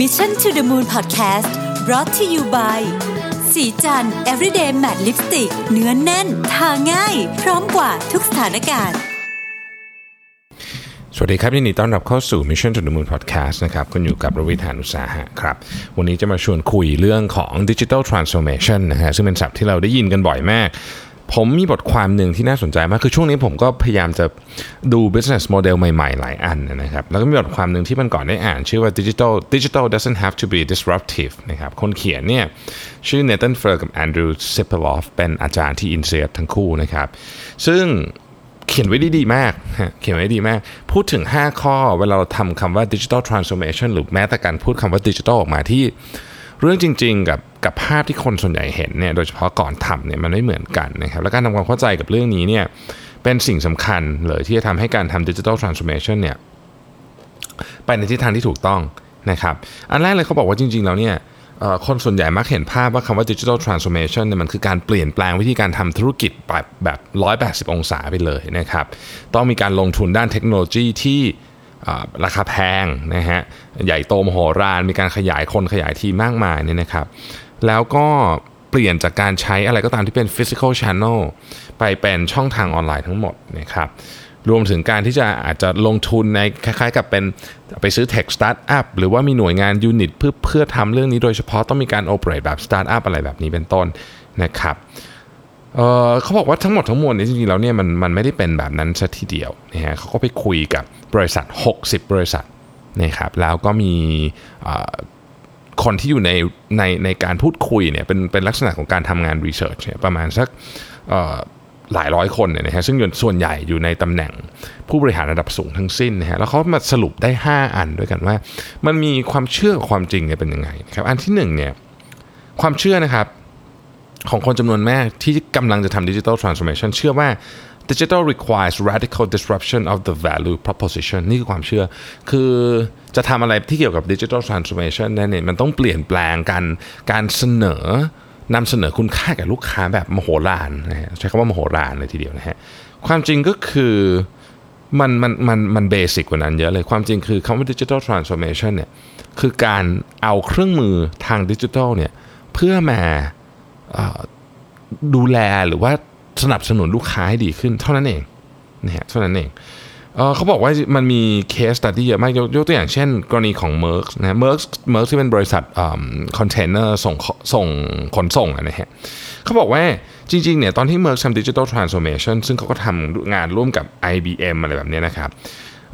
Mission to the Moon Podcast brought to you by สีจัน everyday matte lipstick เนื้อนแน่น ทาง่าย พร้อมกว่าทุกสถานการณ์ สวัสดีครับยินดีต้อนรับเข้าสู่ Mission to the Moon Podcast นะครับคุณอยู่กับรวิธานุสาหะครับ วันนี้จะมาชวนคุยเรื่องของ Digital Transformation นะฮะซึ่งเป็นศัพท์ที่เราได้ยินกันบ่อยมาก ผมมีบทความหนึ่งที่น่าสนใจมาก คือช่วงนี้ผมก็พยายามจะดู business model ใหม่ๆ หลายอันนะครับ แล้วก็มีบทความหนึ่งที่มันก่อนได้อ่าน ชื่อว่า digital digital doesn't have to be disruptive นะครับ คนเขียนเนี่ยชื่อ Nathan Fer กับ Andrew Sipeloff เป็นอาจารย์ที่ Insight ทั้งคู่นะครับ ซึ่งเขียนไว้ดีดีมาก เขียนไว้ดีมาก พูดถึง 5 ข้อเวลาเราทำคำว่า digital transformation หรือแม้แต่การพูดคำว่า digital ออกมาที่ เรื่องจริง ๆ กับกับภาพที่คนส่วนใหญ่เห็นเนี่ยโดยเฉพาะก่อนทำเนี่ยมันไม่เหมือนกันนะครับและการทำความเข้าใจกับเรื่องนี้เนี่ยเป็นสิ่งสำคัญเลยที่จะทำให้การทำ digital transformation เนี่ยไปในทิศทางที่ถูกต้องนะครับอันแรกเลยเขาบอกว่าจริง ๆ แล้วเนี่ยคนส่วนใหญ่มักเห็นภาพว่าคำว่า digital transformation เนี่ยมันคือการเปลี่ยนแปลงวิธีการทำธุรกิจแบบแบบ180 องศาไปเลยนะครับต้องมีการลงทุนด้านเทคโนโลยีที่ราคาแพงนะฮะ ใหญ่โตมโหฬารมีการขยายคนขยายทีมมากมายเนี่ยนะครับ แล้วก็เปลี่ยนจากการใช้อะไรก็ตามที่เป็น physical channel ไปเป็นช่องทางออนไลน์ทั้งหมดนะครับรวมถึงการที่จะอาจจะลงทุนในคล้ายๆกับเป็นไปซื้อ tech startup หรือว่ามีหน่วยงาน unit เพื่อเพื่อทำเรื่องนี้โดยเฉพาะต้องมีการ operate แบบ startup อะไรแบบนี้เป็นต้นนะครับเเขาบอกว่าทั้งหมดทั้งมวลเนี่ยจริงๆแล้วเนี่ยมันมันไม่ได้เป็นแบบนั้นซะทีเดียวนะฮะเขาก็ไปคุยกับบริษัท 60 บริษัท นะครับแล้วก็มีคนที่อยู่ในในในการพูดคุยเนี่ยเป็นเป็นลักษณะของการทำงาน research เนี่ยประมาณสักหลายร้อยคนเนี่ยนะฮะซึ่งส่วนใหญ่อยู่ในตำแหน่งผู้บริหารระดับสูงทั้งสิ้นนะฮะแล้วเขามาสรุปได้ 5 อันด้วยกันว่า มันมีความเชื่อความจริงเนี่ยเป็นยังไงนะครับอันที่หนึ่งเนี่ยความเชื่อนะครับของคนจำนวนมากที่กำลังจะทำดิจิทัลทรานส์ o r m a t i o n เชื่อว่า digital requires radical disruption of the value proposition นี่คือความเชื่อ คือจะทำอะไรที่เกี่ยวกับ digital transformation เนี่ยมันต้องเปลี่ยนแปลงการการเสนอนำเสนอคุณค่าแก่ลูกค้าแบบมโหฬารนะฮะใช้คำว่ามโหฬารเลยทีเดียวนะฮะความจริงก็คือมันมันมันมัน basic กว่านั้นเยอะเลยความจริงคือคำว่า digital transformation เนี่ยคือการเอาเครื่องมือทางดิจิทัลเนี่ยเพื่อมาดูแลหรือว่า สนับสนุนลูกค้าให้ดีขึ้น เท่านั้นเองนะฮะเท่านั้นเองเออเขาบอกว่ามันมี case study เยอะมากยกยกตัวอย่างเช่น กรณีของ Maersk นะ Maersk m e r k ที่เป็นบริษัทคอนเทนเนอร์ส่งส่งขนส่งนะฮะเขาบอกว่าจริงๆเนี่ยตอนที่ m e r k ทำดิจิทัลทรานส์ o r m a t i o n ซึ่งเขาก็ทำงานร่วมกับ IBM อะไรแบบนี้นะครับ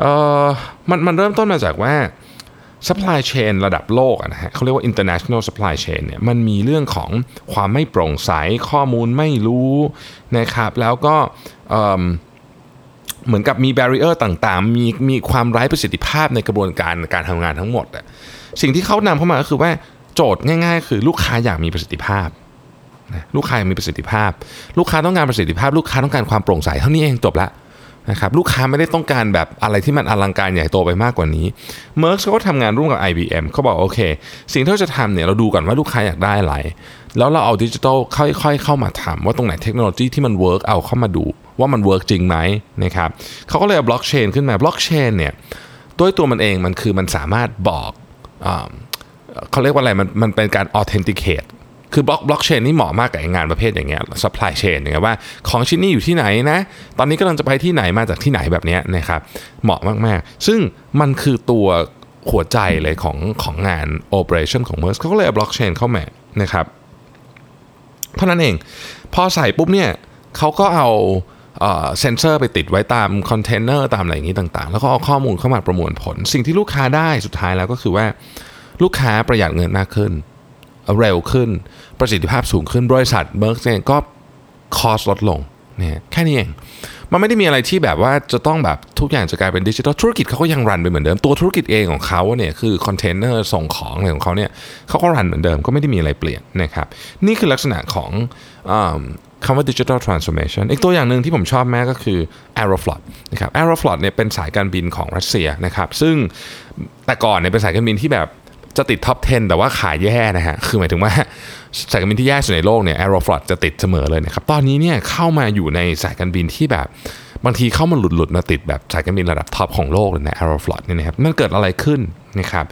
เออมันมันเริ่มต้นมาจากว่า supply chain ระดับโลกนะฮะเขาเรียกว่า international supply chain เนี่ยมันมีเรื่องของความไม่โปร่งใสข้อมูลไม่รู้นะครับแล้วก็เหมือนกับมี barrier ต่างๆ มีมีความไร้ประสิทธิภาพในกระบวนการการทำงานทั้งหมดอะสิ่งที่เขานำเข้ามาก็คือว่าโจทย์ง่ายๆ คือลูกค้าอยากมีประสิทธิภาพลูกค้าอยากมีประสิทธิภาพ ลูกค้าต้องการประสิทธิภาพ ลูกค้าต้องการความโปร่งใสเท่านี้เองจบละ นะครับลูกค้าไม่ได้ต้องการแบบอะไรที่มันอลังการใหญ่โตไปมากกว่านี้ m e r k เขาก็ทำงานร่วมกับ IBM เขาบอกโอเค สิ่งที่เราจะทำเนี่ยเราดูก่อนว่าลูกค้าอยากได้อะไร แล้วเราเอาดิจิทัลค่อยๆ เข้ามาทำว่าตรงไหนเทคโนโลยีที่มัน work เอาเข้ามาดู ว่ามัน work จริงไหมนะครับเขาก็เลยเอาบล็อกเชนขึ้นมาบล็อกเชนเนี่ยด้วยตัวมันเองมันคือมันสามารถบอกอเขาเรียกว่าอะไรมันมันเป็นการ authenticate คื คือบล็อกบล็อกเชนนี่เหมาะมากกับงานประเภทอย่างเงี้ย supply chain อย่างเงี้ยว่าของชิ้นนี้อยู่ที่ไหนนะ ตอนนี้กำลังจะไปที่ไหนมาจากที่ไหนแบบเนี้ยนะครับเหมาะมากๆ ซึ่งมันคือตัวหัวใจเลยของของงาน operation ของ m e r s เขาก็เลยเอาบล็อกเชนเข้ามานะครับเท่านั้นเองพอใส่ปุ๊บเนี่ยเขาก็เอาเซนเซอร์ไปติดไว้ตามคอนเทนเนอร์ตามอะไรอย่างนี้ต่างๆ แล้วก็เอาข้อมูลเข้ามาประมวลผล สิ่งที่ลูกค้าได้สุดท้ายแล้วก็คือว่า ลูกค้าประหยัดเงินมากขึ้น เร็วขึ้น ประสิทธิภาพสูงขึ้น บริษัท Maersk เนี่ยก็ cost ลดลงเนี่ยแค่นี้เอง มันไม่ได้มีอะไรที่แบบว่าจะต้องแบบทุกอย่างจะกลายเป็นดิจิทัลธุรกิจเขาก็ยัง run ไปเหมือนเดิม ตัวธุรกิจเองของเขาเนี่ยคือคอนเทนเนอร์ส่งของอะไรของเขาเนี่ยเขาก็ run เหมือนเดิมก็ไม่ได้มีอะไรเปลี่ยนนะครับ นี่คือลักษณะของคำว่า digital transformation อีกตัวอย่างหนึ่งที่ผมชอบแม่ก็คือ Aeroflot นะครับ Aeroflot เนี่ยเป็นสายการบินของรัสเซียนะครับ ซึ่งแต่ก่อนเนี่ยเป็นสายการบินที่แบบ จะติดท็อป 10 แต่ว่าขายแย่นะฮะ คือหมายถึงว่าสายการบินที่แย่สุดในโลกเนี่ย Aeroflot จะติดเสมอเลยนะครับ ตอนนี้เนี่ยเข้ามาอยู่ในสายการบินที่แบบ บางทีเข้ามาหลุดหลุดมาติดแบบสายการบินระดับท็อปของโลกเลยนะ Aeroflot เนี่ยนะครับ มันเกิดอะไรขึ้นนะครับ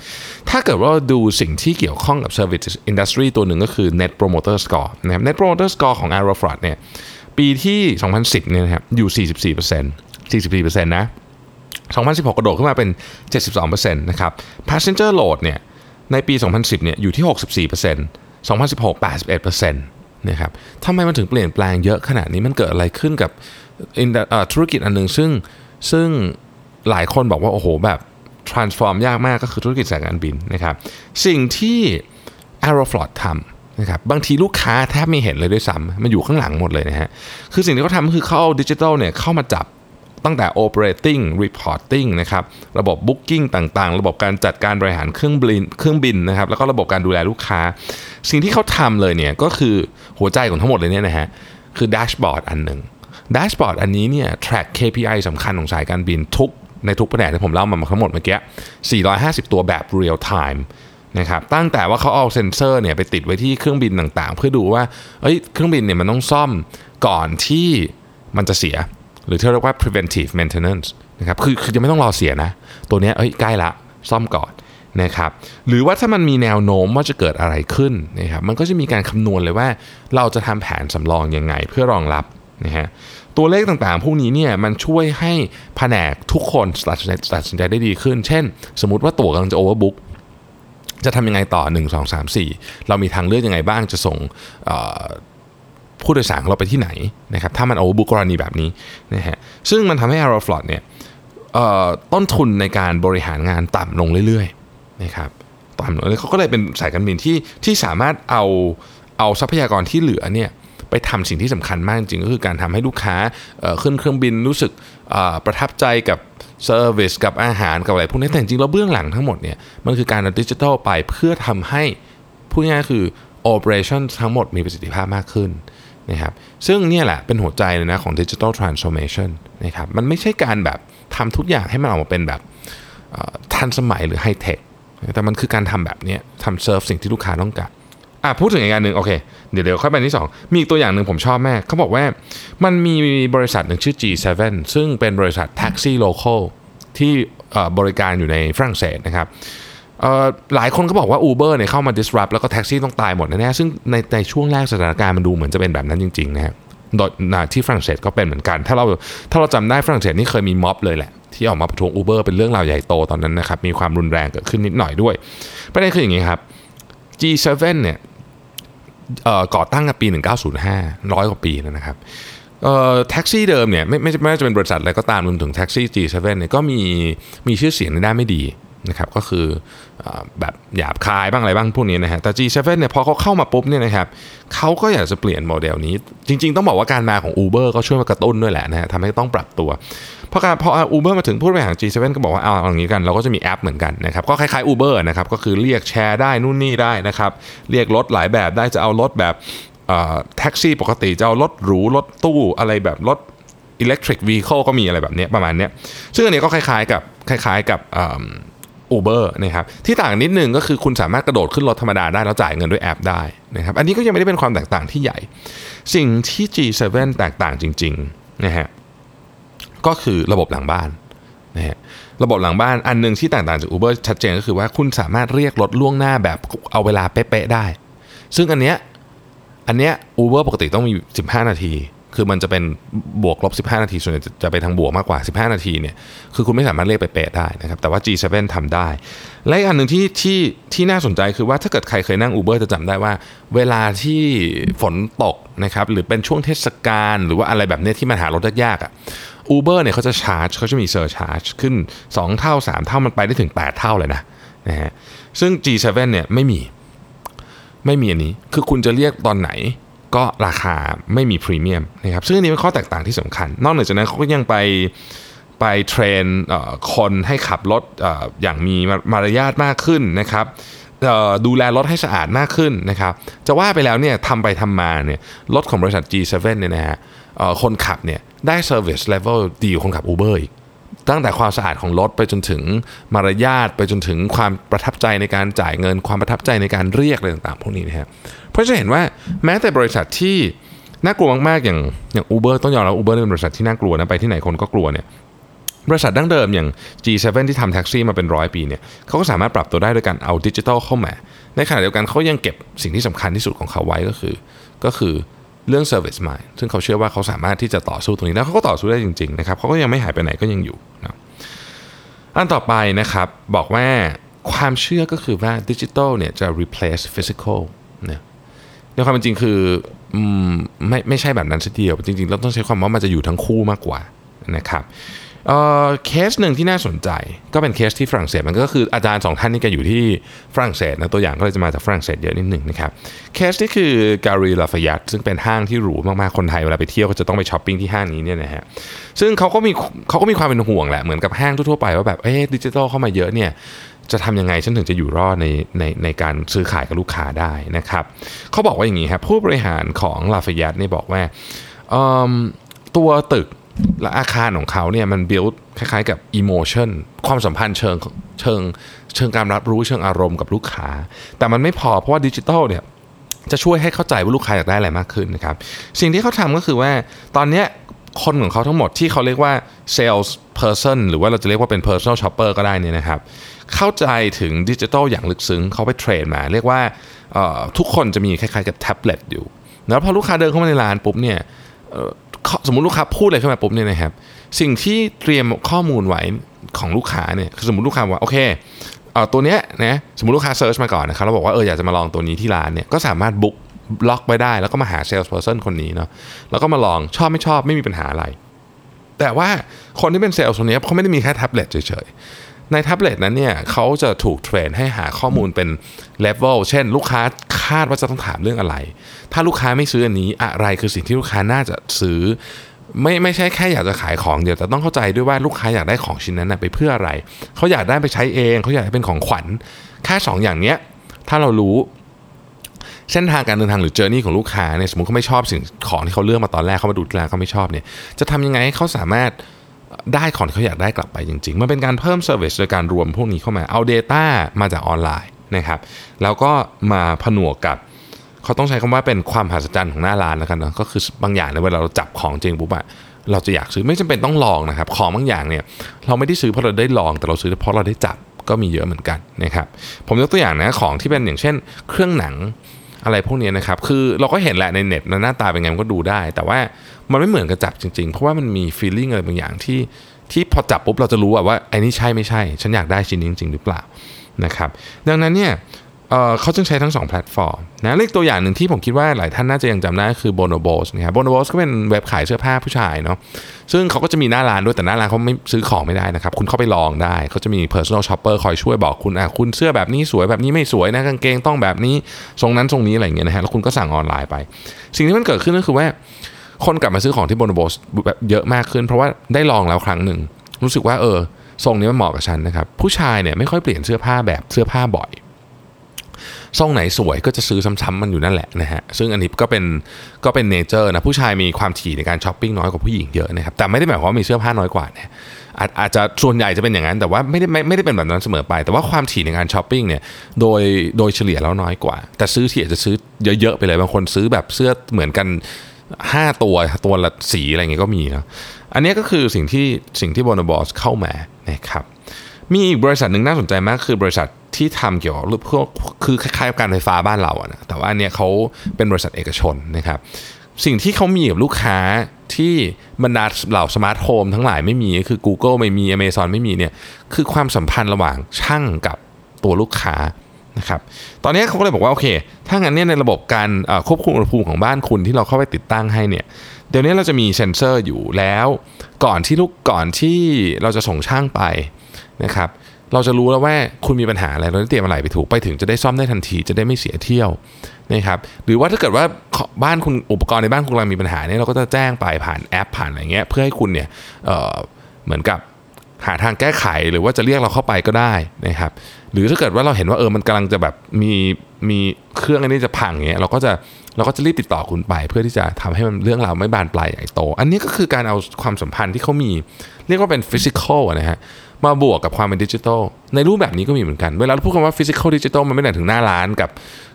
ถ้าเกิดว่าดูสิ่งที่เกี่ยวข้องกับ Service Industry ตัวหนึ่งก็คือ Net Promoter Score นะครับ Net Promoter Score ของ Aeroflot เนี่ย ปีที่ 2010 เนี่ยนะครับ อยู่ 44% 44%นะ2016 กระโดดขึ้นมาเป็น 72%นะครับ Passenger Load เนี่ย ในปี 2010 เนี่ยอยู่ที่ 64% 2016 81%นะครับทำไมมันถึงเปลี่ยนแปลงเยอะขนาดนี้มันเกิดอะไรขึ้นกับธุรกิจอันหนึ่งซึ่งซึ่งหลายคนบอกว่า โอ้โห แบบ transform ยากมากก็คือธุรกิจสายการบินนะครับ สิ่งที่ Aeroflot ทำนะครับบางทีลูกค้าแทบไม่เห็นเลยด้วยซ้ำมันอยู่ข้างหลังหมดเลยนะฮะ คือสิ่งที่เขาทำก็คือเขาเอาดิจิทัลเนี่ยเข้ามาจับ ตั้งแต่ operating reporting นะครับระบบ booking ต่างๆ ระบบการจัดการบริหารเครื่องบินเครื่องบินนะครับแล้วก็ระบบการดูแลลูกค้า สิ่งที่เขาทำเลยเนี่ยก็คือหัวใจของทั้งหมดเลยเนี่ยนะฮะคือแดชบอร์ดอันหนึ่งแดชบอร์ดอันนี้เนี่ย track KPI สำคัญของสายการบินทุกในทุกประเด็นที่ผมเล่ามาทั้งหมดเมื่อกี้ 450 ตัวแบบ real time นะครับ ตั้งแต่ว่าเขาเอาเซ็นเซอร์เนี่ยไปติดไว้ที่เครื่องบินต่างๆ เพื่อดูว่า เอ้ย เครื่องบินเนี่ยมันต้องซ่อมก่อนที่มันจะเสีย หรือที่เรียกว่า preventive maintenance นะครับคือคือจะไม่ต้องรอเสียนะ ตัวนี้เอ้ยใกล้ละซ่อมก่อนนะครับหรือว่าถ้ามันมีแนวโน้มว่าจะเกิดอะไรขึ้นนะครับมันก็จะมีการคำนวณเลยว่าเราจะทำแผนสำรองยังไงเพื่อรองรับนะฮะตัวเลขต่างๆ พวกนี้เนี่ยมันช่วยให้แผนกทุกคนตัดสินใจได้ดีขึ้น เช่น สมมติว่าตั๋วกำลังจะ overbook จะทำยังไงต่อ 1 2 3 4 เรามีทางเลือกยังไงบ้างจะส่ง ผู้โดยสารของเราไปที่ไหนนะครับถ้ามัน overbook กรณีแบบนี้นะฮะซึ่งมันทำให้ Aeroflot เนี่ยต้นทุนในการบริหารงานต่ำลงเรื่อยๆนะครับต่ำลงเขาก็เลยเป็นสายการบินที่ที่สามารถเอาเอาทรัพยากรที่เหลือเนี่ยไปทำสิ่งที่สำคัญมากจริงก็คือการทำให้ลูกค้าขึ้นเครื่องบินรู้สึกประทับใจกับ service กับอาหารกับอะไรพวกนี้แต่จริงแล้วเบื้องหลังทั้งหมดเนี่ยมันคือการ digitalize เพื่อทำให้พูดง่ายคือ operation ทั้งหมดมีประสิทธิภาพมากขึ้น นะครับซึ่งเนี่ยแหละเป็นหัวใจเลยนะของ digital transformation นะครับมันไม่ใช่การแบบทำทุกอย่างให้มันออกมาเป็นแบบทันสมัยหรือไฮเทคแต่มันคือการทำแบบนี้ทำเซิร์ฟสิ่งที่ลูกค้าต้องการอะพูดถึงอีกอย่างหนึ่งโอเค เดี๋ยวเดี๋ยวค่อยไปที่ 2 มีอีตัวอย่างหนึ่งผมชอบแม่เขาบอกว่ามันมีบริษัทหนึ่งชื่อ G7 ซึ่งเป็นบริษัทแท็กซี่ local ที่บริการอยู่ในฝรั่งเศสนะครับ หลายคนก็บอกว่า Uber เนี่ยเข้ามา disrupt แล้วก็แท็กซี่ต้องตายหมดแน่ๆซึ่งในในช่วงแรกสถานการณ์มันดูเหมือนจะเป็นแบบนั้นจริงๆนะครับโดยที่ฝรั่งเศสก็เป็นเหมือนกัน ถ้าเราถ้าเราจำได้ฝรั่งเศสนี่เคยมีม็อบเลยแหละ ที่ออกมาประท้วง Uber เป็นเรื่องราวใหญ่โตตอนนั้นนะครับ มีความรุนแรงเกิดขึ้นนิดหน่อยด้วยประเด็นคืออย่างนี้ครับ G7 เนี่ยก่อตั้งกันปี 1905 ร้อยกว่าปีนะครับแท็กซี่เดิมเนี่ยไม่ไม่ไม่จะเป็นบริษัทอะไรก็ตามรวมถึงแท็กซี่ G7 เนี่ยก็มีมีชื่อเสียงในด้านไม่ดี นะครับก็คือแบบหยาบคายบ้างอะไรบ้างพวกนี้นะฮะแต่ G7 เนี่ยพอเขาเข้ามาปุ๊บเนี่ยนะครับเขาก็อยากจะเปลี่ยนโมเดลนี้ จริง ๆ ต้องบอกว่าการมาของ Uber ก็ช่วยมากระตุ้นด้วยแหละนะฮะทำให้ต้องปรับตัวพอการพอ Uber มาถึงผู้บริหาร G7 ก็บอกว่าเอาอย่างนี้กันเราก็จะมีแอปเหมือนกันนะครับก็คล้ายๆ Uber นะครับก็คือเรียกแชร์ได้นู่นนี่ได้นะครับเรียกรถหลายแบบได้จะเอารถแบบแท็กซี่ปกติจะเอารถหรูรถตู้อะไรแบบรถ electric vehicle ก็มีอะไรแบบนี้ประมาณนี้ซึ่งอันนี้ก็คล้ายๆกับคล้ายๆกับ Uber นะครับที่ต่างนิดนึงก็คือคุณสามารถกระโดดขึ้นรถธรรมดาได้แล้วจ่ายเงินด้วยแอปได้นะครับอันนี้ก็ยังไม่ได้เป็นความแตกต่างที่ใหญ่ สิ่งที่ G7 แตกต่างจริงๆนะฮะก็คือระบบหลังบ้านนะฮะระบบหลังบ้านอันหนึ่งที่แตกต่างจาก Uber ชัดเจนก็คือว่าคุณสามารถเรียกรถล่วงหน้าแบบเอาเวลาเป๊ะๆได้ ซึ่งอันเนี้ยอันเนี้ย Uber ปกติต้องมี 15 นาที คือมันจะเป็นบวกลบ 15 นาที ส่วนใหญ่จะไปทางบวกมากกว่า 15 นาทีเนี่ยคือคุณไม่สามารถเรียกไปเป๊ะได้นะครับ แต่ว่า G7 ทำได้ และอีกอันหนึ่งที่ที่ที่น่าสนใจคือว่าถ้าเกิดใครเคยนั่ง Uber จะจำได้ว่า เวลาที่ฝนตกนะครับหรือเป็นช่วงเทศกาลหรือว่าอะไรแบบนี้ที่มันหารถยากๆอะ Uber เนี่ยเขาจะชาร์จเขาจะมี surcharge ขึ้น 2 เท่า 3 เท่ามันไปได้ถึง 8 เท่าเลยนะนะฮะซึ่ง G7 เนี่ยไม่มีไม่มีอันนี้คือคุณจะเรียกตอนไหน ก็ราคาไม่มีพรีเมียมนะครับซึ่งอันนี้เป็นข้อแตกต่างที่สำคัญ นอกจากนั้นเขาก็ยังไปไปเทรนคนให้ขับรถออย่างมีมารยาทมากขึ้นนะครับดูแลรถให้สะอาดมากขึ้นนะครับ จะว่าไปแล้วเนี่ยทำไปทำมาเนี่ยรถของบริษัท G7 เนี่ยนะฮะคนขับเนี่ยได้ Service Level ดีกว่าคนขับ Uber อีก ตั้งแต่ความสะอาดของรถไปจนถึงมารยาทไปจนถึงความประทับใจในการจ่ายเงิน ความประทับใจในการเรียกอะไรต่างๆ พวกนี้นะครับเพราะจะเห็นว่าแม้แต่บริษัทที่น่ากลัวมากๆอย่างอย่าง Uber ต้องยอมรับ Uber เป็นบริษัทที่น่ากลัวนะไปที่ไหนคนก็กลัวเนี่ยบริษัทดั้งเดิมอย่าง G7 ที่ทำแท็กซี่มาเป็นร้อยปีเนี่ยเขาก็สามารถปรับตัวได้โดยการเอาดิจิทัลเข้ามา ในขณะเดียวกันเขายังเก็บสิ่งที่สำคัญที่สุดของเขาไว้ก็คือ ก็คือ เรื่อง service mind ซึ่งเขาเชื่อว่าเขาสามารถที่จะต่อสู้ตรงนี้แล้วเขาก็ต่อสู้ได้จริงๆนะครับเขาก็ยังไม่หายไปไหนก็ยังอยู่นะอันต่อไปนะครับบอกว่าความเชื่อก็คือว่าดิจิทัลเนี่ยจะ replace physical เนี่ยในความเป็นจริงคือไม่ไม่ใช่แบบนั้นซะทีเดียว จริงๆเราต้องใช้ความว่ามันจะอยู่ทั้งคู่มากกว่านะครับ เคสหนึ่งที่น่าสนใจก็เป็นเคสที่ฝรั่งเศสมันก็คืออาจารย์สองท่านนี่แกอยู่ที่ฝรั่งเศสนะตัวอย่างก็เลยจะมาจากฝรั่งเศสเยอะนิดหนึ่งนะครับเคสที่คือ Galeries Lafayette ซึ่งเป็นห้างที่หรูมากๆคนไทยเวลาไปเที่ยวก็จะต้องไปช้อปปิ้งที่ห้างนี้เนี่ยนะฮะซึ่งเขาก็มีเขาก็มีความเป็นห่วงแหละเหมือนกับห้างทั่วๆไปว่าแบบเอ๊ดิจิทัลเข้ามาเยอะเนี่ยจะทำยังไงฉันถึงจะอยู่รอดในในในการซื้อขายกับลูกค้าได้นะครับเขาบอกว่าอย่างนี้ครับผู้บริหารของลาฟยัตเนี่ยบอกว่าตัวตึก และอาคารของเขาเนี่ยมันบิวคล้ายๆกับอิโมชันความสัมพันธ์เชิงเชิงเชิงการรับรู้เชิงอารมณ์กับลูกค้า แต่มันไม่พอเพราะว่าดิจิทัลเนี่ยจะช่วยให้เข้าใจว่าลูกค้าอยากได้อะไรมากขึ้นนะครับ สิ่งที่เขาทำก็คือว่าตอนนี้คนของเขาทั้งหมดที่เขาเรียกว่า sales person หรือว่าเราจะเรียกว่าเป็น personal shopper ก็ได้นี่นะครับ เข้าใจถึงดิจิทัลอย่างลึกซึ้งเขาไป train มา เรียกว่าทุกคนจะมีคล้ายๆกับแท็บเล็ตอยู่ แล้วพอลูกค้าเดินเข้ามาในร้านปุ๊บเนี่ย สมมติลูกค้าพูดอะไรขึ้นมาปุ๊บเนี่ยนะครับ สิ่งที่เตรียมข้อมูลไว้ของลูกค้าเนี่ยคือสมมติลูกค้าว่าโอเคเออตัวเนี้ยนะสมมติลูกค้า search มาก่อนนะครับเราบอกว่าเอออยากจะมาลองตัวนี้ที่ร้านเนี่ยก็สามารถ book ล็อกไว้ได้ แล้วก็มาหา sales person คนนี้เนาะแล้วก็มาลองชอบไม่ชอบไม่มีปัญหาอะไร แต่ว่าคนที่เป็นเซลล์คนนี้เขาไม่ได้มีแค่แท็บเล็ตเฉย ในแท็บเล็ตนั้นเนี่ยเขาจะถูก train ให้หาข้อมูลเป็นเลเวลเช่น ลูกค้าคาดว่าจะต้องถามเรื่องอะไร ถ้าลูกค้าไม่ซื้ออันนี้อะไรคือสิ่งที่ลูกค้าน่าจะซื้อ ไม่ไม่ใช่แค่อยากจะขายของเดียวแต่ต้องเข้าใจด้วยว่าลูกค้าอยากได้ของชิ้นนั้นไปเพื่ออะไร เขาอยากได้ไปใช้เองเขาอยากให้เป็นของขวัญแค่2 อย่างเนี้ยถ้าเรารู้เส้นทางการเดินทางหรือ journey ของลูกค้าเนี่ยสมมติเขาไม่ชอบสิ่งของที่เขาเลือกมาตอนแรกเขามาดูแล้วเขาไม่ชอบเนี่ยจะทำยังไงให้เขาสามารถ ได้ของที่เขาอยากได้กลับไปจริง ๆ มันเป็นการเพิ่ม service โดยการรวมพวกนี้เข้ามา เอา Data มาจากออนไลน์นะครับ แล้วก็มาผนวกกับ เขาต้องใช้คำว่าเป็นความมหัศจรรย์ของหน้าร้านแล้วกันนะก็คือบางอย่างในเวลาเราจับของจริงปุ๊บอะเราจะอยากซื้อไม่จำเป็นต้องลองนะครับ ของบางอย่างเนี่ยเราไม่ได้ซื้อเพราะเราได้ลอง แต่เราซื้อเพราะเราได้จับก็มีเยอะเหมือนกันนะครับ ผมยกตัวอย่างนะของที่เป็นอย่างเช่น เครื่องหนังอะไรพวกนี้นะครับ คือเราก็เห็นแหละในเน็ตหน้าตาเป็นไงมันก็ดูได้ แต่ว่า มันไม่เหมือนกับจับจริงๆ เพราะว่ามันมีฟีลลิ่งอะไรบางอย่างที่ที่พอจับปุ๊บเราจะรู้ว่าไอ้นี่ใช่ไม่ใช่ ฉันอยากได้ชิ้นนี้จริงหรือเปล่านะครับดังนั้นเนี่ยเขาจึงใช้ทั้ง 2 แพลตฟอร์มนะเล็กตัวอย่างหนึ่งที่ผมคิดว่าหลายท่านน่าจะยังจำได้คือ Bonobos นะครับ Bonobos ก็เป็นเว็บขายเสื้อผ้าผู้ชายเนาะซึ่งเขาก็จะมีหน้าร้านด้วยแต่หน้าร้านเขาไม่ซื้อของไม่ได้นะครับ คุณเข้าไปลองได้ เขาจะมี personal shopper คอยช่วยบอกคุณอะคุณเสื้อแบบนี้สวยแบบนี้ไม่สวยนะกางเกงต้องแบบนี้ทรงนั้นทรงนี้อะไรเงี้ยนะฮะแล้วคุณก็สั่งออนไลน์ไป สิ่งที่มันเกิดขึ้นก็คือว่า คนกลับมาซื้อของที่ Bonobos แบบเยอะมากขึ้น เพราะว่าได้ลองแล้วครั้งหนึ่ง รู้สึกว่าเออทรงนี้มันเหมาะกับฉันนะครับ ผู้ชายเนี่ยไม่ค่อยเปลี่ยนเสื้อผ้าแบบเสื้อผ้าบ่อยทรงไหนสวยก็จะซื้อซ้ำๆมันอยู่นั่นแหละนะฮะซึ่งอันนี้ก็เป็นก็เป็น nature นะผู้ชายมีความถี่ในการช้อปปิ้งน้อยกว่าผู้หญิงเยอะนะครับแต่ไม่ได้หมายความว่ามีเสื้อผ้าน้อยกว่าเนี่ยอาจจะส่วนใหญ่จะเป็นอย่างนั้น แต่ว่าไม่ได้ไม่ไม่ได้เป็นแบบนั้นเสมอไป แต่ว่าความถี่ในการช้อปปิ้งเนี่ยโดยโดยเฉลี่ยแล้วน้อยกว่า แต่ซื้อที่อาจจะซื้อเยอะๆไปเลยบางคนซื้อแบบเสื้อเหมือนกัน 5ตัวตัวละสีอะไรเงี้ยก็มีนะอันนี้ก็คือสิ่งที่สิ่งที่ Bonobos เข้ามานะครับมีอีกบริษัทหนึ่งน่าสนใจมากคือบริษัทที่ทำเกี่ยวกับพวกคือคล้ายๆกับการไฟฟ้าบ้านเราอะนะแต่ว่าอันเนี้ยเขาเป็นบริษัทเอกชนนะครับสิ่งที่เขามีกับลูกค้าที่บรรดาเหล่า smart home ทั้งหลายไม่มีคือ Google ไม่มี Amazon ไม่มีเนี่ยคือความสัมพันธ์ระหว่างช่างกับตัวลูกค้า นะครับตอนนี้เขาก็เลยบอกว่าโอเค ถ้างั้นเนี่ยในระบบการควบคุมอุณหภูมิของบ้านคุณที่เราเข้าไปติดตั้งให้เนี่ยเดี๋ยวนี้เราจะมีเซนเซอร์อยู่แล้ว ก่อนที่ลูกก่อนที่เราจะส่งช่างไปนะครับเราจะรู้แล้วว่าคุณมีปัญหาอะไรเราได้เตรียมอะไรไปถูกไปถึงจะได้ซ่อมได้ทันทีจะได้ไม่เสียเที่ยวนะครับหรือว่าถ้าเกิดว่าบ้านคุณอุปกรณ์ในบ้านคุณกำลังมีปัญหาเนี่ยเราก็จะแจ้งไปผ่านแอปผ่านอะไรเงี้ยเพื่อให้คุณเนี่ยเเหมือนกับ หาทางแก้ไขหรือว่าจะเรียกเราเข้าไปก็ได้นะครับ หรือถ้าเกิดว่าเราเห็นว่าเออมันกำลังจะแบบมีมีเครื่องอันนี้จะพังเงี้ยเราก็จะเราก็จะรีบติดต่อคุณไป เพื่อที่จะทำให้มันเรื่องราวไม่บานปลายใหญ่โต อันนี้ก็คือการเอาความสัมพันธ์ที่เขามี เรียกว่าเป็น physical นะฮะมาบวกกับความเป็นดิจิทัลในรูปแบบนี้ก็มีเหมือนกัน เวลาเราพูดคำว่า physical digital มันไม่ได้หมายถึงหน้าร้านกับ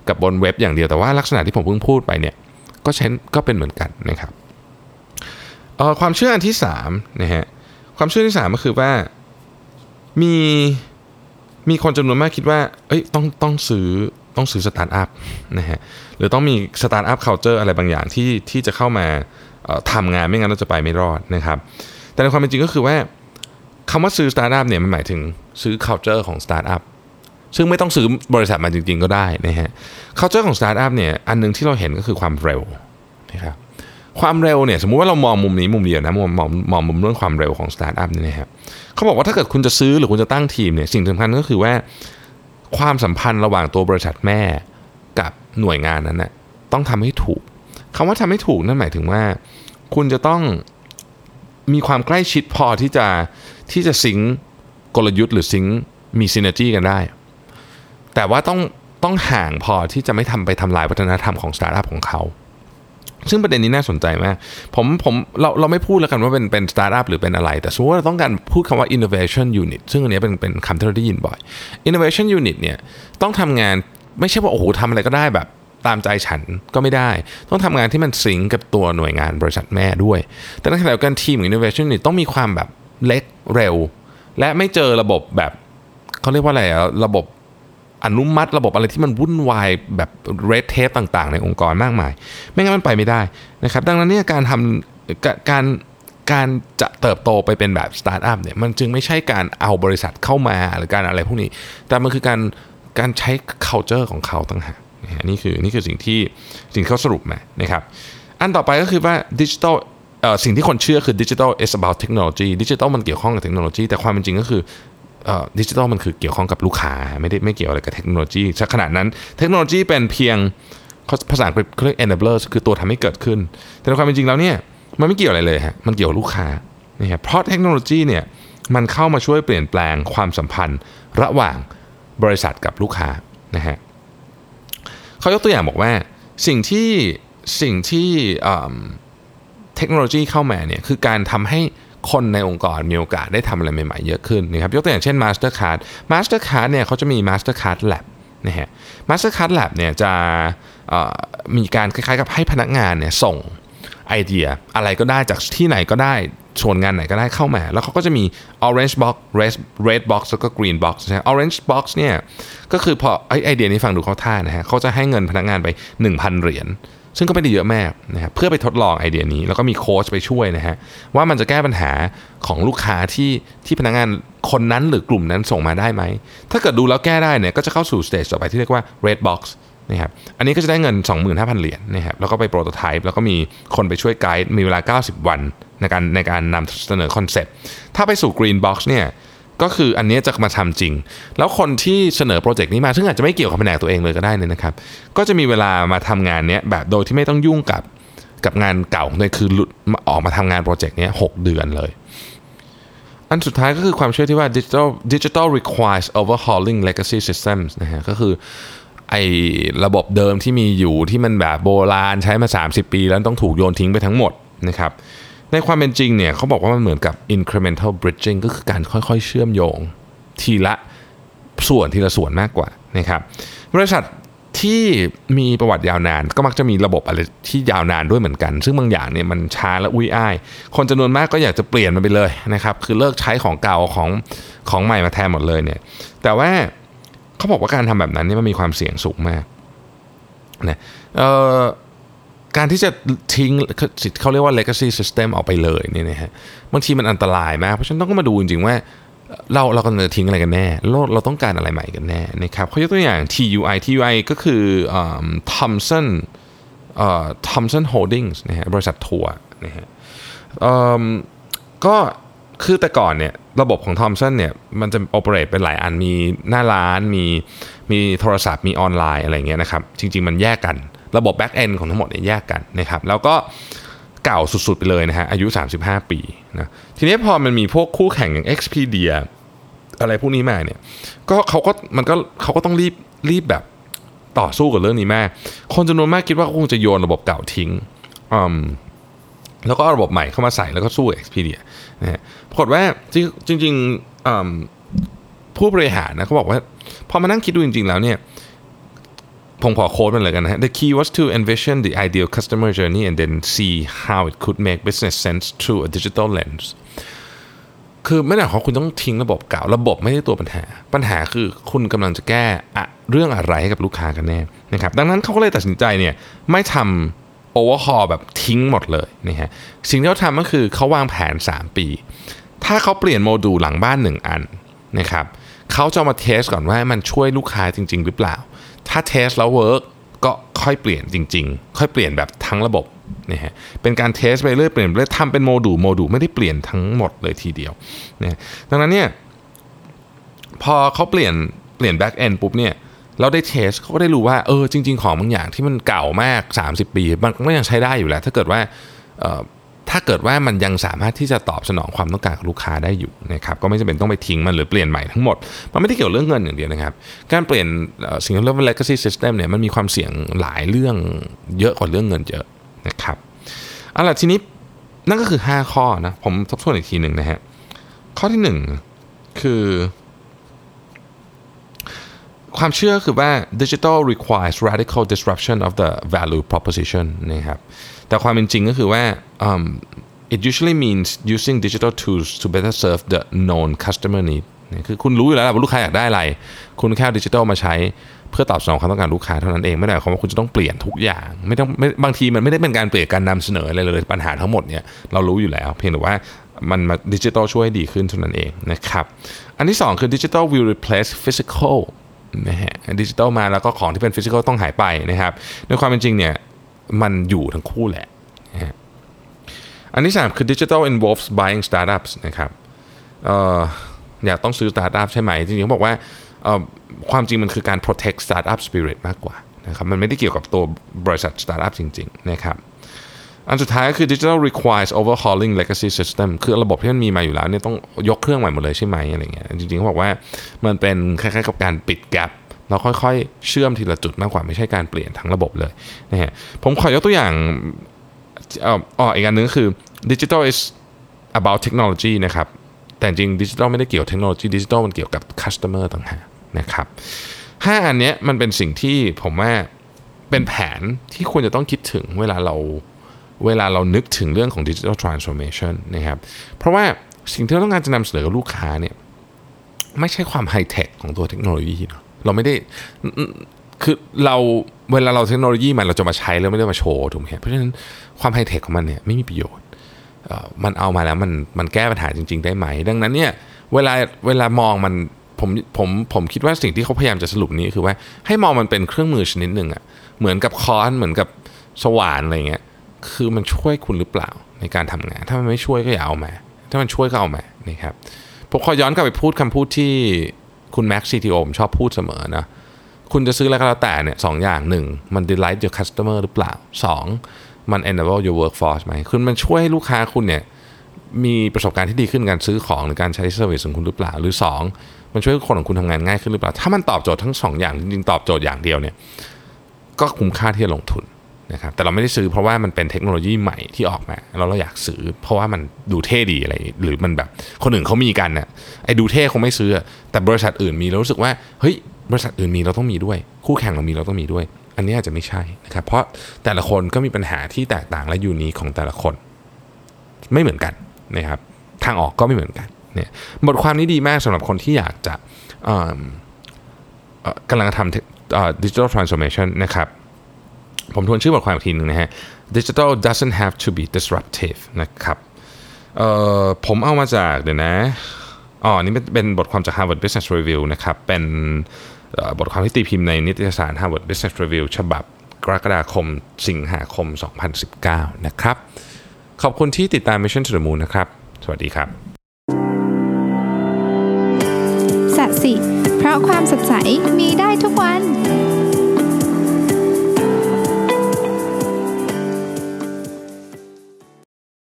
กับบนเว็บอย่างเดียวแต่ว่าลักษณะที่ผมเพิ่งพูดไปเนี่ยก็เช่นก็เป็นเหมือนกันนะครับความเชื่ออันที่3นะฮะ ความเชื่อที่สามก็คือว่ามีมีคนจำนวนมากคิดว่า เอ้ยต้องต้องซื้อต้องซื้อสตาร์ทอัพนะฮะหรือต้องมีสตาร์ทอัพ culture อะไรบางอย่างที่ที่จะเข้ามาทำงานไม่งั้นเราจะไปไม่รอดนะครับ แต่ในความเป็นจริงก็คือว่าคำว่าซื้อสตาร์ทอัพเนี่ยมันหมายถึงซื้อ culture ของสตาร์ทอัพซึ่งไม่ต้องซื้อบริษัทมาจริงๆก็ได้นะฮะ culture ของสตาร์ทอัพเนี่ยอันนึงที่เราเห็นก็คือความเร็วนะครับ ความเร็วเนี่ยสมมุติว่าเรามองมุมนี้มุมเดียวนะมองมองมองมุมเรื่องความเร็วของสตาร์ทอัพนี่นะครับเขาบอกว่าถ้าเกิดคุณจะซื้อหรือคุณจะตั้งทีมเนี่ยสิ่งสำคัญก็คือว่าความสัมพันธ์ระหว่างตัวบริษัทแม่กับหน่วยงานนั้นนะต้องทำให้ถูกคำว่าทำให้ถูกนั่นหมายถึงว่า คุณจะต้องมีความใกล้ชิดพอที่จะที่จะ sync กลยุทธ์หรือ sync มี synergy กันได้ แต่ว่าต้องต้องห่างพอที่จะไม่ทำไปทำลายวัฒนธรรมของสตาร์ทอัพของเขา ซึ่งประเด็นนี้น่าสนใจมาก ผมผมเราเราไม่พูดแล้วกันว่าเป็นเป็นสตาร์ทอัพหรือเป็นอะไร แต่สมมติว่าเราต้องการพูดคำว่า innovation unit ซึ่งอันนี้เป็นเป็นคำที่เราได้ยินบ่อย innovation unit เนี่ยต้องทำงานไม่ใช่ว่าโอ้โหทำอะไรก็ได้แบบตามใจฉันก็ไม่ได้ ต้องทำงานที่มันสิงกับตัวหน่วยงานบริษัทแม่ด้วย แต่ในขณะเดียวกันทีม innovation นี่ต้องมีความแบบเล็กเร็ว และไม่เจอระบบแบบเขาเรียกว่าอะไรอะระบบ อนุมัติระบบอะไรที่มันวุ่นวายแบบเรดเทปต่างๆ ในองค์กรมากมาย ไม่งั้นมันไปไม่ได้นะครับดังนั้นเนี่ยการทำการการจะเติบโตไปเป็นแบบสตาร์ทอัพเนี่ยมันจึงไม่ใช่การเอาบริษัทเข้ามาหรือการอะไรพวกนี้ แต่มันคือการการใช้ culture ของเขาต่างหากนี่คือนี่คือสิ่งที่สิ่งเขาสรุปมานะครับอันต่อไปก็คือว่าดิจิทัลสิ่งที่คนเชื่อคือดิจิทัล is about technology ดิจิทัลมันเกี่ยวข้องกับเทคโนโลยีแต่ความเป็นจริงก็คือ ดิจิทัลมันคือเกี่ยวข้องกับลูกค้า ไม่ได้ไม่เกี่ยวอะไรกับเทคโนโลยีขนาดนั้น เทคโนโลยีเป็นเพียงภาษาอังกฤษเรียก enabler คือตัวทำให้เกิดขึ้น แต่ในความเป็นจริงแล้วเนี่ยมันไม่เกี่ยวอะไรเลยฮะมันเกี่ยวลูกค้านี่ครับเพราะเทคโนโลยีเนี่ยมันเข้ามาช่วยเปลี่ยนแปลงความสัมพันธ์ระหว่างบริษัทกับลูกค้านะฮะเขายกตัวอย่างบอกว่าสิ่งที่สิ่งที่เทคโนโลยีเข้ามาเนี่ยคือการทำให้ คนในองค์กรมีโอกาสได้ทำอะไรใหม่ๆเยอะขึ้นนะครับยกตัวอย่างเช่น Mastercard Mastercard เนี่ยเขาจะมี Mastercard Lab นะฮะ Mastercard Lab เนี่ยจะมีการคล้ายๆกับให้พนักงานเนี่ยส่งไอเดียอะไรก็ได้จากที่ไหนก็ได้หน่วยงานไหนก็ได้เข้ามา แล้วเขาก็จะมี orange box red red box แล้วก็ green box นะ orange box เนี่ยก็คือพอไอเดียนี้ฟังดูเข้าท่านะฮะเขาจะให้เงินพนักงานไป 1,000 เหรียญ ซึ่งก็ไม่ได้เยอะมากนะครับเพื่อไปทดลองไอเดียนี้ แล้วก็มีโค้ชไปช่วยนะฮะว่ามันจะแก้ปัญหาของลูกค้าที่ที่พนักงานคนนั้นหรือกลุ่มนั้นส่งมาได้ไหม ถ้าเกิดดูแล้วแก้ได้เนี่ยก็จะเข้าสู่ stage ต่อไปที่เรียกว่า red box นะครับอันนี้ก็จะได้เงิน 25,000 เหรียญนะครับแล้วก็ไป prototype แล้วก็มีคนไปช่วยไกด์มีเวลา 90 วันในการในการนำเสนอคอนเซ็ปต์ถ้าไปสู่ green box เนี่ย ก็คืออันนี้จะมาทำจริง แล้วคนที่เสนอโปรเจกต์นี้มา ซึ่งอาจจะไม่เกี่ยวกับแผนกตัวเองเลยก็ได้นี่นะครับ ก็จะมีเวลามาทำงานนี้แบบโดยที่ไม่ต้องยุ่งกับกับงานเก่าเลยคือหลุดออกมาทำงานโปรเจกต์นี้หกเดือนเลย อันสุดท้ายก็คือความเชื่อที่ว่า digital digital requires overhauling legacy systems นะฮะก็คือไอ้ระบบเดิมที่มีอยู่ที่มันแบบโบราณใช้มา 30 ปี แล้วต้องถูกโยนทิ้งไปทั้งหมดนะครับ ในความเป็นจริงเนี่ยเขาบอกว่ามันเหมือนกับ incremental bridging ก็คือการค่อยๆ เชื่อมโยง ทีละส่วนทีละส่วนมากกว่านะครับบริษัทที่มีประวัติยาวนานก็มักจะมีระบบอะไรที่ยาวนานด้วยเหมือนกัน ซึ่งบางอย่างเนี่ยมันช้าและอุ้ยอ้าย คนจำนวนมากก็อยากจะเปลี่ยนมันไปเลยนะครับคือเลิกใช้ของเก่าของของใหม่มาแทนหมดเลยเนี่ยแต่ว่าเขาบอกว่าการทำแบบนั้นนี่มันมีความเสี่ยงสูงมากนะเอ่อ การที่จะทิ้งเขาเรียกว่า legacy system ออกไปเลยเนี่ยนะฮะบางทีมันอันตรายมาก เพราะฉะนั้นต้องมาดูจริงๆว่าเราเรากำลังจะทิ้งอะไรกันแน่เราเราต้องการอะไรใหม่กันแน่นะครับเขายกตัวอย่าง TUI TUI ก็คือ Thomson Thomson Holidays นะฮะบริษัททัวร์นะฮะก็คือแต่ก่อนเนี่ยระบบของ Thomson เนี่ยมันจะ operate เป็นหลายอันมีหน้าร้านมีมีโทรศัพท์มีออนไลน์อะไรเงี้ยนะครับจริง ๆ มันแยกกัน ระบบ back-end ของทั้งหมดเนี่ยแยกกันนะครับแล้วก็เก่าสุดๆไปเลยนะฮะอายุ 35 ปีนะทีนี้พอมันมีพวกคู่แข่งอย่าง Expedia อะไรพวกนี้มาเนี่ยก็เขาก็มันก็เขาก็ต้องรีบรีบแบบต่อสู้กับเรื่องนี้มาก คนจำนวนมากคิดว่าคงจะโยนระบบเก่าทิ้งอืมแล้วก็เอาระบบใหม่เข้ามาใส่แล้วก็สู้ Expedia นะฮะปรากฏว่าจริงๆผู้บริหารนะเขาบอกว่าพอมานั่งคิดดูจริง ๆ แล้วเนี่ย ผมขอโค้ดมันเลยกันนะฮะ The key was to envision the ideal customer journey and then see how it could make business sense through a digital lens คือไม่ได้หมายความคุณต้องทิ้งระบบเก่า ระบบไม่ใช่ตัวปัญหา ปัญหาคือคุณกำลังจะแก้อะเรื่องอะไรให้กับลูกค้ากันแน่นะครับ ดังนั้นเขาก็เลยตัดสินใจเนี่ยไม่ทำ overhaul แบบทิ้งหมดเลยนะฮะ สิ่งที่เขาทำก็คือเขาวางแผน 3 ปี ถ้าเขาเปลี่ยนโมดูลหลังบ้าน 1 อันนะครับเขาจะมา test ก่อนว่ามันช่วยลูกค้าจริง ๆ หรือเปล่า ถ้า test แล้ว work ก็ค่อยเปลี่ยนจริง ๆ ค่อยเปลี่ยนแบบทั้งระบบนะฮะเป็นการ test ไปเรื่อยเปลี่ยนเรื่อยทำเป็น module module ไม่ได้เปลี่ยนทั้งหมดเลยทีเดียวนะดังนั้นเนี่ยพอเขาเปลี่ยนเปลี่ยน back-end ปุ๊บเนี่ยเราได้ test เขาก็ได้รู้ว่าเออจริง ๆ ของบางอย่างที่มันเก่ามาก 30 ปี มันก็ยังใช้ได้อยู่แหละถ้าเกิดว่า ถ้าเกิดว่ามันยังสามารถที่จะตอบสนองความต้องการของลูกค้าได้อยู่นะครับก็ไม่จำเป็นต้องไปทิ้งมันหรือเปลี่ยนใหม่ทั้งหมด มันไม่ได้เกี่ยวเรื่องเงินอย่างเดียวนะครับ การเปลี่ยนสิ่งที่เรียกว่า legacy system เนี่ยมันมีความเสี่ยงหลายเรื่องเยอะกว่าเรื่องเงินเยอะนะครับเอาล่ะทีนี้นั่นก็คือ 5 ข้อนะผมทบทวนอีกทีหนึ่งนะฮะข้อที่ 1 คือ ความเชื่อคือว่า digital requires radical disruption of the value proposition นะครับ แต่ความเป็นจริงก็คือว่า um, it usually means using digital tools to better serve the known customer need คือคุณรู้อยู่แล้วว่าลูกค้าอยากได้อะไร คุณแค่ดิจิทัลมาใช้เพื่อตอบสนองความต้องการลูกค้าเท่านั้นเองไม่ได้หมายความว่าคุณจะต้องเปลี่ยนทุกอย่างไม่ต้องไม่บางทีมันไม่ได้เป็นการเปลี่ยนการนำเสนออะไรเลยปัญหาทั้งหมดเนี่ยเรารู้อยู่แล้ว เพียงแต่ว่ามันมาดิจิทัลช่วยให้ดีขึ้นเท่านั้นเองนะครับอันที่สองคือ digital will replace physical นะฮะดิจิตอลมาแล้วก็ของที่เป็นฟิสิกอลต้องหายไปนะครับในความเป็นจริงเนี่ย มันอยู่ทั้งคู่แหละ อันที่ 3 คือ digital involves buying startups นะครับอออยากต้องซื้อ startup ใช่ไหม จริงๆเขาบอกว่าความจริงมันคือการ protect startup spirit มากกว่านะครับมันไม่ได้เกี่ยวกับตัวบริษัท startup จริง ๆ นะครับอันสุดท้ายก็คือ digital requires overhauling legacy system คือระบบที่มันมีมาอยู่แล้วเนี่ยต้องยกเครื่องใหม่หมดเลยใช่ไหมอะไรเงี้ยจริงๆเขาบอกว่ามันเป็นคล้ายๆกับการปิดแกลบ เราค่อยๆ เชื่อมทีละจุดมากกว่าไม่ใช่การเปลี่ยนทั้งระบบเลยนะฮะผมขอยกตัวอย่างอ่ออ๋ออีกอันนึงคือ digital is about technology นะครับ แต่จริงดิจิทัลไม่ได้เกี่ยวกับเทคโนโลยีดิจิทัลมันเกี่ยวกับ customer ต่างหากนะครับห้าอันเนี้ยมันเป็นสิ่งที่ผมว่าเป็นแผนที่ควรจะต้องคิดถึงเวลาเราเวลาเรานึกถึงเรื่องของ Digital Transformation นะครับ เพราะว่าสิ่งที่เราต้องการจะนำเสนอกับลูกค้าเนี่ยไม่ใช่ความไฮเทคของตัวเทคโนโลยีเนาะ เราไม่ได้คือเราเวลาเราเทคโนโลยีมันเราจะมาใช้แล้วไม่ได้มาโชว์ถูกไหมเพราะฉะนั้นความไฮเทคของมันเนี่ยไม่มีประโยชน์มันเอามาแล้วมันมันแก้ปัญหาจริง ๆ ได้ไหม ดังนั้นเนี่ยเวลาเวลามองมันผมผมผมคิดว่าสิ่งที่เขาพยายามจะสรุปนี้คือว่าให้มองมันเป็นเครื่องมือชนิดหนึ่งอะเหมือนกับค้อนเหมือนกับสว่านอะไรเงี้ยคือมันช่วยคุณหรือเปล่าในการทำงาน ถ้ามันไม่ช่วยก็อย่าเอามา ถ้ามันช่วยก็เอามานะครับผมขอย้อนกลับไปพูดคำพูดที่ คุณแม็กซีทีโอผมชอบพูดเสมอนะคุณจะซื้ออะไรก็แล้วแต่เนี่ยสองอย่างหนึ่งมัน delight your customer หรือเปล่าสองมัน enable your workforce ไหมคือมันช่วยให้ลูกค้าคุณเนี่ยมีประสบการณ์ที่ดีขึ้นการซื้อของหรือการใช้ service ของคุณหรือเปล่า หรือสองมันช่วยให้คนของคุณทำงานง่ายขึ้นหรือเปล่า ถ้ามันตอบโจทย์ทั้งสองอย่างจริงๆตอบโจทย์อย่างเดียวเนี่ยก็คุ้มค่าที่จะลงทุน นะครับแต่เราไม่ได้ซื้อเพราะว่ามันเป็นเทคโนโลยีใหม่ที่ออกมาแล้วเราอยากซื้อ เพราะว่ามันดูเท่ดีอะไร หรือมันแบบคนอื่นเขามีกันน่ะไอ้ดูเท่คงไม่ซื้อ แต่บริษัทอื่นมีแล้วรู้สึกว่าเฮ้ยบริษัทอื่นมีเราต้องมีด้วย คู่แข่งเรามีเราต้องมีด้วย อันนี้อาจจะไม่ใช่นะครับเพราะแต่ละคนก็มีปัญหาที่แตกต่างและยูนีของแต่ละคน ไม่เหมือนกันนะครับทางออกก็ไม่เหมือนกันเนี่ยบทความนี้ดีมากสำหรับคนที่อยากจะกำลังทำดิจิทัลทรานส์โอมชันนะครับ ผมทวนชื่อบทความอีกทีหนึ่งนะฮะ Digital doesn't have to be disruptive นะครับเอ่อผมเอามาจากเดี๋ยวนะอ๋อนี่เป็นบทความจาก Harvard Business Review นะครับ เป็นบทความที่ตีพิมพ์ในนิตยสาร Harvard Business Review ฉบับกรกฎาคม สิงหาคม 2019 นะครับ ขอบคุณที่ติดตาม Mission to the Moon นะครับ สวัสดีครับสัสิ เพราะความสดใสมีได้ทุกวัน